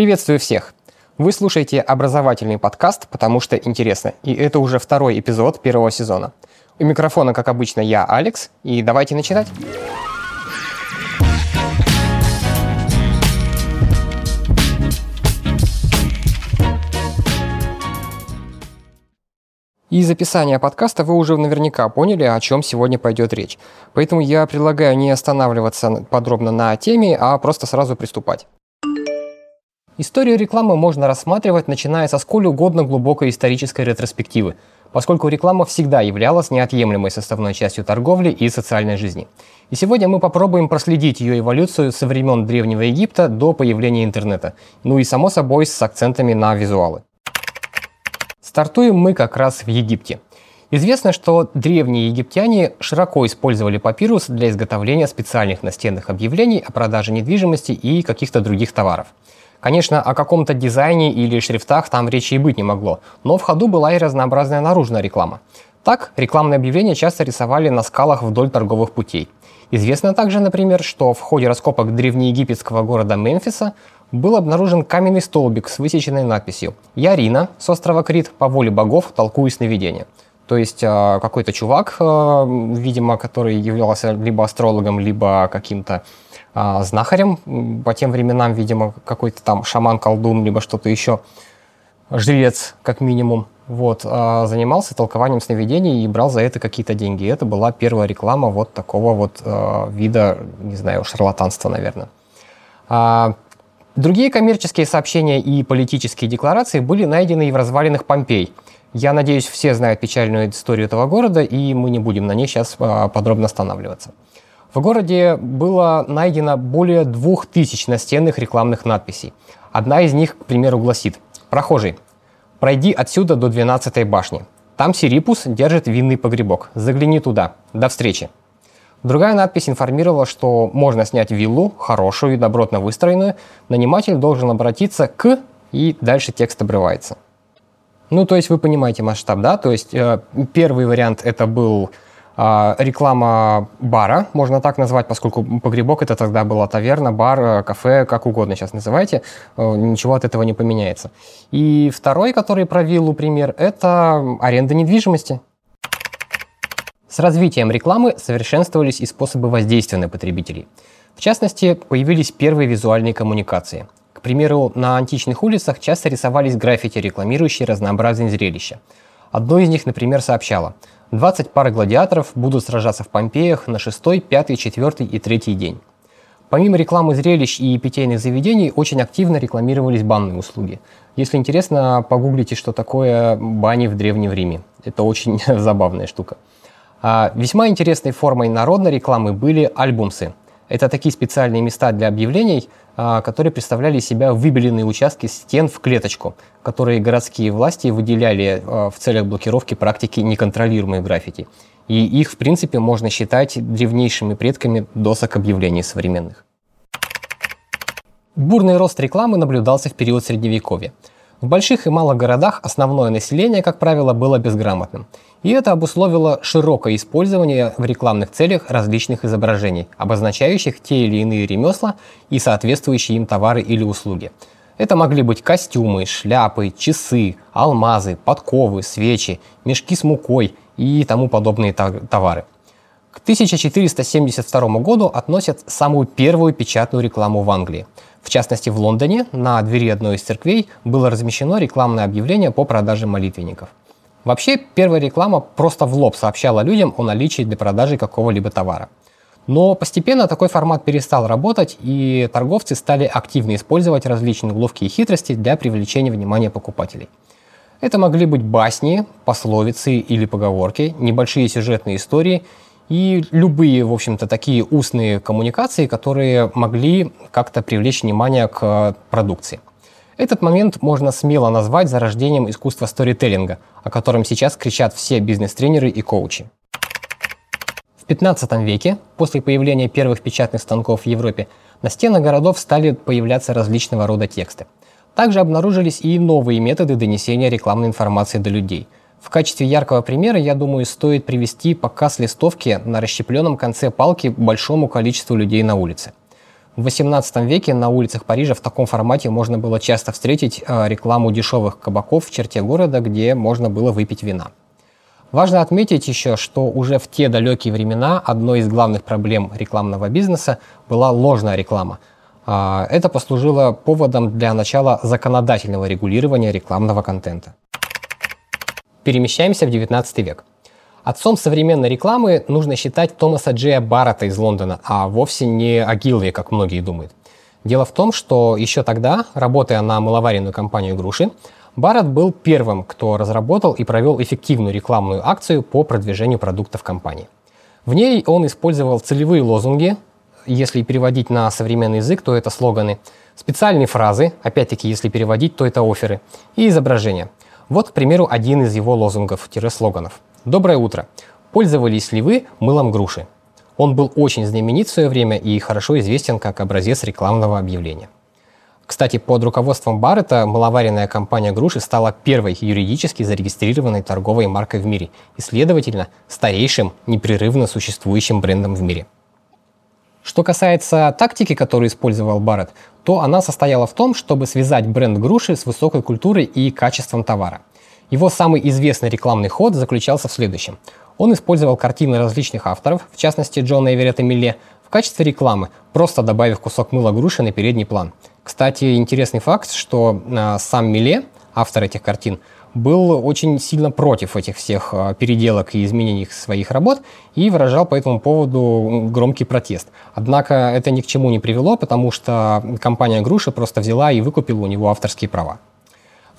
Приветствую всех! Вы слушаете образовательный подкаст «Потому что интересно», и это уже второй эпизод первого сезона. У микрофона, как обычно, я, Алекс, и давайте начинать. Из описания подкаста вы уже наверняка поняли, о чем сегодня пойдет речь. Поэтому я предлагаю не останавливаться подробно на теме, а просто сразу приступать. Историю рекламы можно рассматривать, начиная со сколь угодно глубокой исторической ретроспективы, поскольку реклама всегда являлась неотъемлемой составной частью торговли и социальной жизни. И сегодня мы попробуем проследить ее эволюцию со времен Древнего Египта до появления интернета, ну и само собой с акцентами на визуалы. Стартуем мы как раз в Египте. Известно, что древние египтяне широко использовали папирус для изготовления специальных настенных объявлений о продаже недвижимости и каких-то других товаров. Конечно, о каком-то дизайне или шрифтах там речи и быть не могло, но в ходу была и разнообразная наружная реклама. Так, рекламные объявления часто рисовали на скалах вдоль торговых путей. Известно также, например, что в ходе раскопок древнеегипетского города Мемфиса был обнаружен каменный столбик с высеченной надписью «Я с острова Крит по воле богов толкую сновидения». То есть э, какой-то чувак, э, видимо, который являлся либо астрологом, либо каким-то знахарем, по тем временам, видимо, какой-то там шаман-колдун, либо что-то еще, жрец, как минимум, вот, э, занимался толкованием сновидений и брал за это какие-то деньги. Это была первая реклама вот такого вот э, вида, не знаю, шарлатанства, наверное. А, Другие коммерческие сообщения и политические декларации были найдены и в развалинах Помпей. Я надеюсь, все знают печальную историю этого города, и мы не будем на ней сейчас а, подробно останавливаться. В городе было найдено более двух тысяч настенных рекламных надписей. Одна из них, к примеру, гласит «Прохожий, пройди отсюда до 12 башни. Там Сирипус держит винный погребок. Загляни туда. До встречи». Другая надпись информировала, что можно снять виллу, хорошую и добротно выстроенную. Наниматель должен обратиться к, и дальше текст обрывается. Ну, то есть вы понимаете масштаб, да? То есть э, первый вариант это был реклама бара, можно так назвать, поскольку погребок это тогда была таверна, бар, э, кафе, как угодно сейчас называйте, э, ничего от этого не поменяется. И второй, который про виллу пример, это аренда недвижимости. С развитием рекламы совершенствовались и способы воздействия на потребителей. В частности, появились первые визуальные коммуникации. К примеру, на античных улицах часто рисовались граффити, рекламирующие разнообразные зрелища. Одно из них, например, сообщало 20 пар гладиаторов будут сражаться в Помпеях на 6, 5, 4 и 3 день. Помимо рекламы зрелищ и питейных заведений, очень активно рекламировались банные услуги. Если интересно, погуглите, что такое бани в Древнем Риме. Это очень забавная штука. А весьма интересной формой народной рекламы были альбумсы. Это такие специальные места для объявлений, а, которые представляли из себя выбеленные участки стен в клеточку, которые городские власти выделяли а, в целях блокировки практики неконтролируемой граффити. И их, в принципе, можно считать древнейшими предками досок объявлений современных. Бурный рост рекламы наблюдался в период Средневековья. В больших и малых городах основное население, как правило, было безграмотным. И это обусловило широкое использование в рекламных целях различных изображений, обозначающих те или иные ремесла и соответствующие им товары или услуги. Это могли быть костюмы, шляпы, часы, алмазы, подковы, свечи, мешки с мукой и тому подобные товары. К 1472 году относят самую первую печатную рекламу в Англии. В частности, в Лондоне на двери одной из церквей было размещено рекламное объявление по продаже молитвенников. Вообще, первая реклама просто в лоб сообщала людям о наличии для продажи какого-либо товара. Но постепенно такой формат перестал работать, и торговцы стали активно использовать различные уловки и хитрости для привлечения внимания покупателей. Это могли быть басни, пословицы или поговорки, небольшие сюжетные истории и любые, в общем-то, такие устные коммуникации, которые могли как-то привлечь внимание к продукции. Этот момент можно смело назвать зарождением искусства сторителлинга, о котором сейчас кричат все бизнес-тренеры и коучи. В 15 веке, после появления первых печатных станков в Европе, на стенах городов стали появляться различного рода тексты. Также обнаружились и новые методы донесения рекламной информации до людей – в качестве яркого примера, я думаю, стоит привести показ листовки на расщепленном конце палки большому количеству людей на улице. В 18 веке на улицах Парижа в таком формате можно было часто встретить э, рекламу дешевых кабаков в черте города, где можно было выпить вина. Важно отметить еще, что уже в те далекие времена одной из главных проблем рекламного бизнеса была ложная реклама. А, это послужило поводом для начала законодательного регулирования рекламного контента. Перемещаемся в 19 век. Отцом современной рекламы нужно считать Томаса Джея Баррета из Лондона, а вовсе не Агилви, как многие думают. Дело в том, что еще тогда, работая на маловаренную компанию «Груши», Барретт был первым, кто разработал и провел эффективную рекламную акцию по продвижению продуктов компании. В ней он использовал целевые лозунги, если переводить на современный язык, то это слоганы, специальные фразы, опять-таки, если переводить, то это оферы, и изображения. Вот, к примеру, один из его лозунгов-слоганов – Доброе утро. Пользовались ли вы мылом груши? Он был очень знаменит в свое время и хорошо известен как образец рекламного объявления. Кстати, под руководством Баррета маловаренная компания груши стала первой юридически зарегистрированной торговой маркой в мире и, следовательно, старейшим непрерывно существующим брендом в мире. Что касается тактики, которую использовал Барретт, то она состояла в том, чтобы связать бренд груши с высокой культурой и качеством товара – его самый известный рекламный ход заключался в следующем. Он использовал картины различных авторов, в частности Джона Эверетта Милле, в качестве рекламы, просто добавив кусок мыла груши на передний план. Кстати, интересный факт, что э, сам Милле, автор этих картин, был очень сильно против этих всех э, переделок и изменений своих работ и выражал по этому поводу громкий протест. Однако это ни к чему не привело, потому что компания Груши просто взяла и выкупила у него авторские права.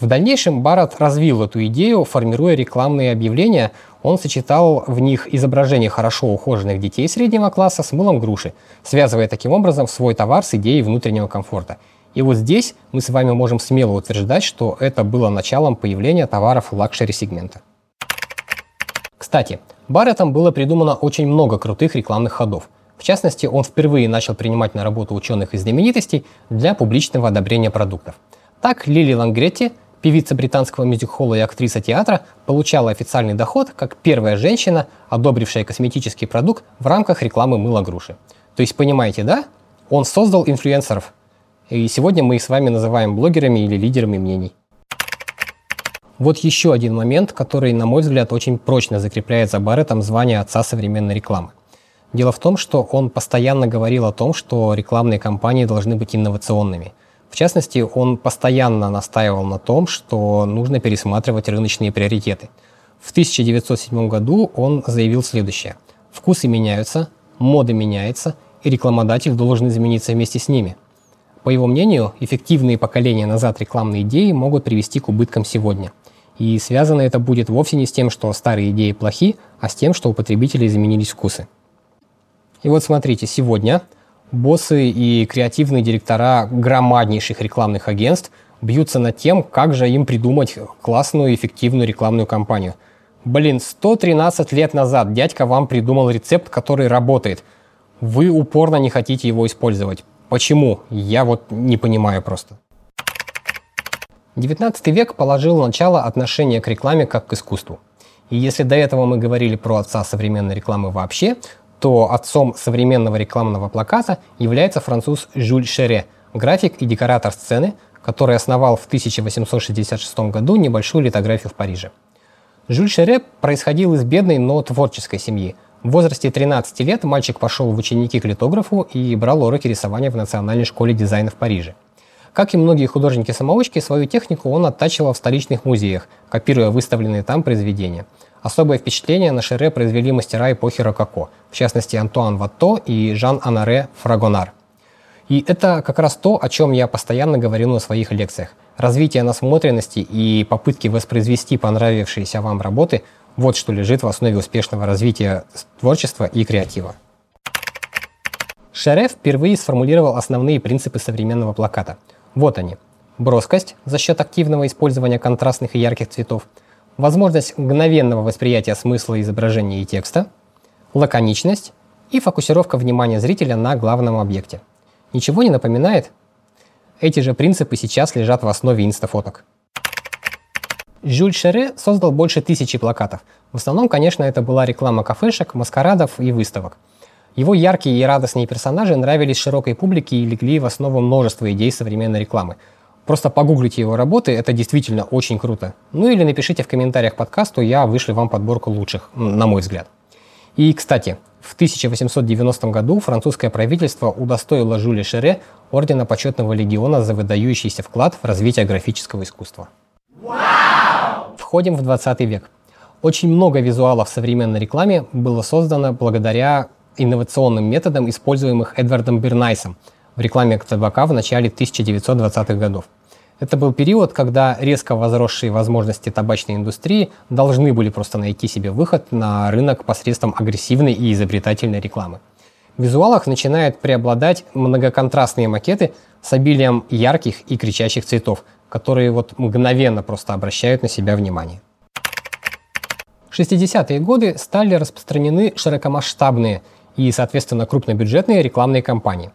В дальнейшем Барретт развил эту идею, формируя рекламные объявления. Он сочетал в них изображение хорошо ухоженных детей среднего класса с мылом груши, связывая таким образом свой товар с идеей внутреннего комфорта. И вот здесь мы с вами можем смело утверждать, что это было началом появления товаров luxury-сегмента. Кстати, Барреттом было придумано очень много крутых рекламных ходов. В частности, он впервые начал принимать на работу ученых и знаменитостей для публичного одобрения продуктов. Так Лили Лангретти Певица британского мюзик-холла и актриса театра получала официальный доход как первая женщина, одобрившая косметический продукт в рамках рекламы мыла груши. То есть, понимаете, да? Он создал инфлюенсеров. И сегодня мы их с вами называем блогерами или лидерами мнений. Вот еще один момент, который, на мой взгляд, очень прочно закрепляет за Барреттом звание отца современной рекламы. Дело в том, что он постоянно говорил о том, что рекламные кампании должны быть инновационными – в частности, он постоянно настаивал на том, что нужно пересматривать рыночные приоритеты. В 1907 году он заявил следующее. Вкусы меняются, мода меняется, и рекламодатель должен измениться вместе с ними. По его мнению, эффективные поколения назад рекламные идеи могут привести к убыткам сегодня. И связано это будет вовсе не с тем, что старые идеи плохи, а с тем, что у потребителей изменились вкусы. И вот смотрите, сегодня – Боссы и креативные директора громаднейших рекламных агентств бьются над тем, как же им придумать классную, эффективную рекламную кампанию. Блин, 113 лет назад дядька вам придумал рецепт, который работает. Вы упорно не хотите его использовать. Почему? Я вот не понимаю просто. 19 век положил начало отношения к рекламе как к искусству. И если до этого мы говорили про отца современной рекламы вообще, то отцом современного рекламного плаката является француз Жюль Шере, график и декоратор сцены, который основал в 1866 году небольшую литографию в Париже. Жюль Шере происходил из бедной, но творческой семьи. В возрасте 13 лет мальчик пошел в ученики к литографу и брал уроки рисования в Национальной школе дизайна в Париже. Как и многие художники-самоучки, свою технику он оттачивал в столичных музеях, копируя выставленные там произведения – Особое впечатление на Шере произвели мастера эпохи Рококо, в частности Антуан Ватто и Жан-Анаре Фрагонар. И это как раз то, о чем я постоянно говорю на своих лекциях. Развитие насмотренности и попытки воспроизвести понравившиеся вам работы – вот что лежит в основе успешного развития творчества и креатива. Шере впервые сформулировал основные принципы современного плаката. Вот они. Броскость за счет активного использования контрастных и ярких цветов – возможность мгновенного восприятия смысла изображения и текста, лаконичность и фокусировка внимания зрителя на главном объекте. Ничего не напоминает? Эти же принципы сейчас лежат в основе инстафоток. Жюль Шере создал больше тысячи плакатов. В основном, конечно, это была реклама кафешек, маскарадов и выставок. Его яркие и радостные персонажи нравились широкой публике и легли в основу множества идей современной рекламы. Просто погуглите его работы, это действительно очень круто. Ну или напишите в комментариях подкасту, я вышлю вам подборку лучших, на мой взгляд. И, кстати, в 1890 году французское правительство удостоило Жюля Шере ордена почетного легиона за выдающийся вклад в развитие графического искусства. Вау! Входим в 20 век. Очень много визуалов в современной рекламе было создано благодаря инновационным методам, используемых Эдвардом Бернайсом в рекламе табака в начале 1920-х годов. Это был период, когда резко возросшие возможности табачной индустрии должны были просто найти себе выход на рынок посредством агрессивной и изобретательной рекламы. В визуалах начинают преобладать многоконтрастные макеты с обилием ярких и кричащих цветов, которые вот мгновенно просто обращают на себя внимание. В 60-е годы стали распространены широкомасштабные и, соответственно, крупнобюджетные рекламные кампании.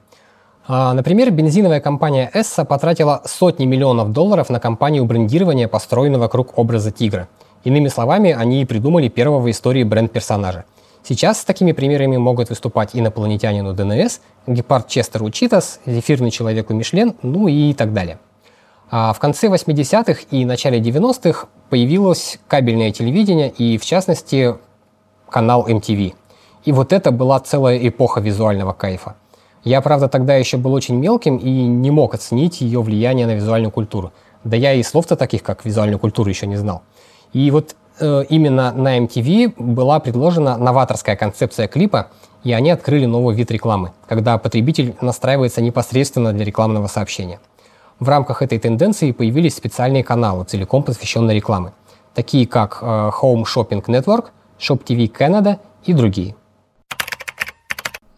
А, например, бензиновая компания Эсса потратила сотни миллионов долларов на кампанию брендирования, построенную вокруг образа тигра. Иными словами, они придумали первого в истории бренд-персонажа. Сейчас с такими примерами могут выступать инопланетянину ДНС, гепард Честеру Читас, зефирный человеку Мишлен, ну и так далее. А в конце 80-х и начале 90-х появилось кабельное телевидение и, в частности, канал MTV. И вот это была целая эпоха визуального кайфа. Я, правда, тогда еще был очень мелким и не мог оценить ее влияние на визуальную культуру. Да я и слов-то таких, как визуальную культуру, еще не знал. И вот э, именно на MTV была предложена новаторская концепция клипа, и они открыли новый вид рекламы, когда потребитель настраивается непосредственно для рекламного сообщения. В рамках этой тенденции появились специальные каналы, целиком посвященные рекламе, такие как э, Home Shopping Network, Shop TV Canada и другие.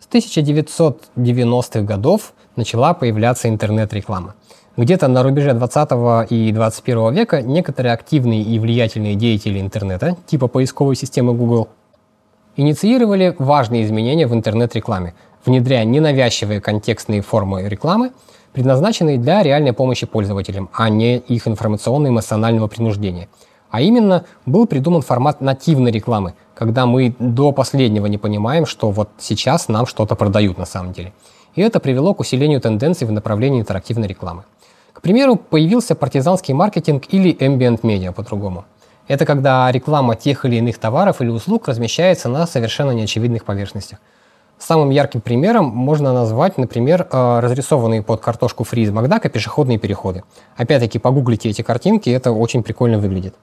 С 1990-х годов начала появляться интернет-реклама. Где-то на рубеже 20 и 21 века некоторые активные и влиятельные деятели интернета, типа поисковой системы Google, инициировали важные изменения в интернет-рекламе, внедряя ненавязчивые контекстные формы рекламы, предназначенные для реальной помощи пользователям, а не их информационно-эмоционального принуждения. А именно, был придуман формат нативной рекламы – когда мы до последнего не понимаем, что вот сейчас нам что-то продают на самом деле. И это привело к усилению тенденций в направлении интерактивной рекламы. К примеру, появился партизанский маркетинг или ambient медиа по-другому. Это когда реклама тех или иных товаров или услуг размещается на совершенно неочевидных поверхностях. Самым ярким примером можно назвать, например, э, разрисованные под картошку фри из Макдака пешеходные переходы. Опять-таки, погуглите эти картинки, это очень прикольно выглядит.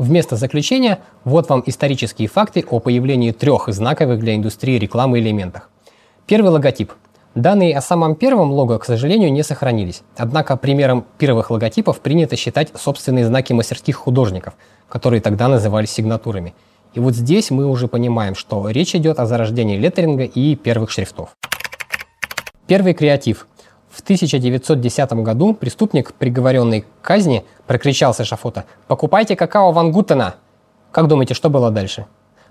Вместо заключения, вот вам исторические факты о появлении трех знаковых для индустрии рекламы элементах. Первый логотип. Данные о самом первом лого, к сожалению, не сохранились. Однако примером первых логотипов принято считать собственные знаки мастерских художников, которые тогда назывались сигнатурами. И вот здесь мы уже понимаем, что речь идет о зарождении леттеринга и первых шрифтов. Первый креатив. В 1910 году преступник, приговоренный к казни, прокричал с эшафота «Покупайте какао Ван Гутена!» Как думаете, что было дальше?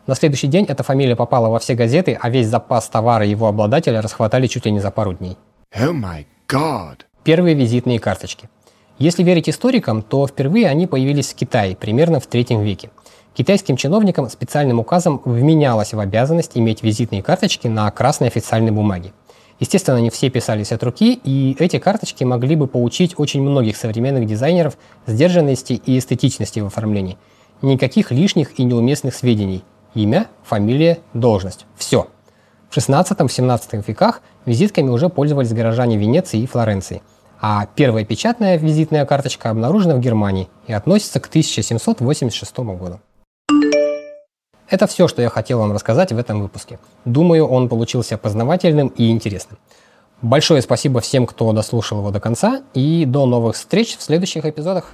На следующий день эта фамилия попала во все газеты, а весь запас товара его обладателя расхватали чуть ли не за пару дней. Oh my God. Первые визитные карточки. Если верить историкам, то впервые они появились в Китае примерно в третьем веке. Китайским чиновникам специальным указом вменялось в обязанность иметь визитные карточки на красной официальной бумаге. Естественно, они все писались от руки, и эти карточки могли бы поучить очень многих современных дизайнеров сдержанности и эстетичности в оформлении. Никаких лишних и неуместных сведений. Имя, фамилия, должность. Все. В 16-17 веках визитками уже пользовались горожане Венеции и Флоренции. А первая печатная визитная карточка обнаружена в Германии и относится к 1786 году. Это все, что я хотел вам рассказать в этом выпуске. Думаю, он получился познавательным и интересным. Большое спасибо всем, кто дослушал его до конца, и до новых встреч в следующих эпизодах.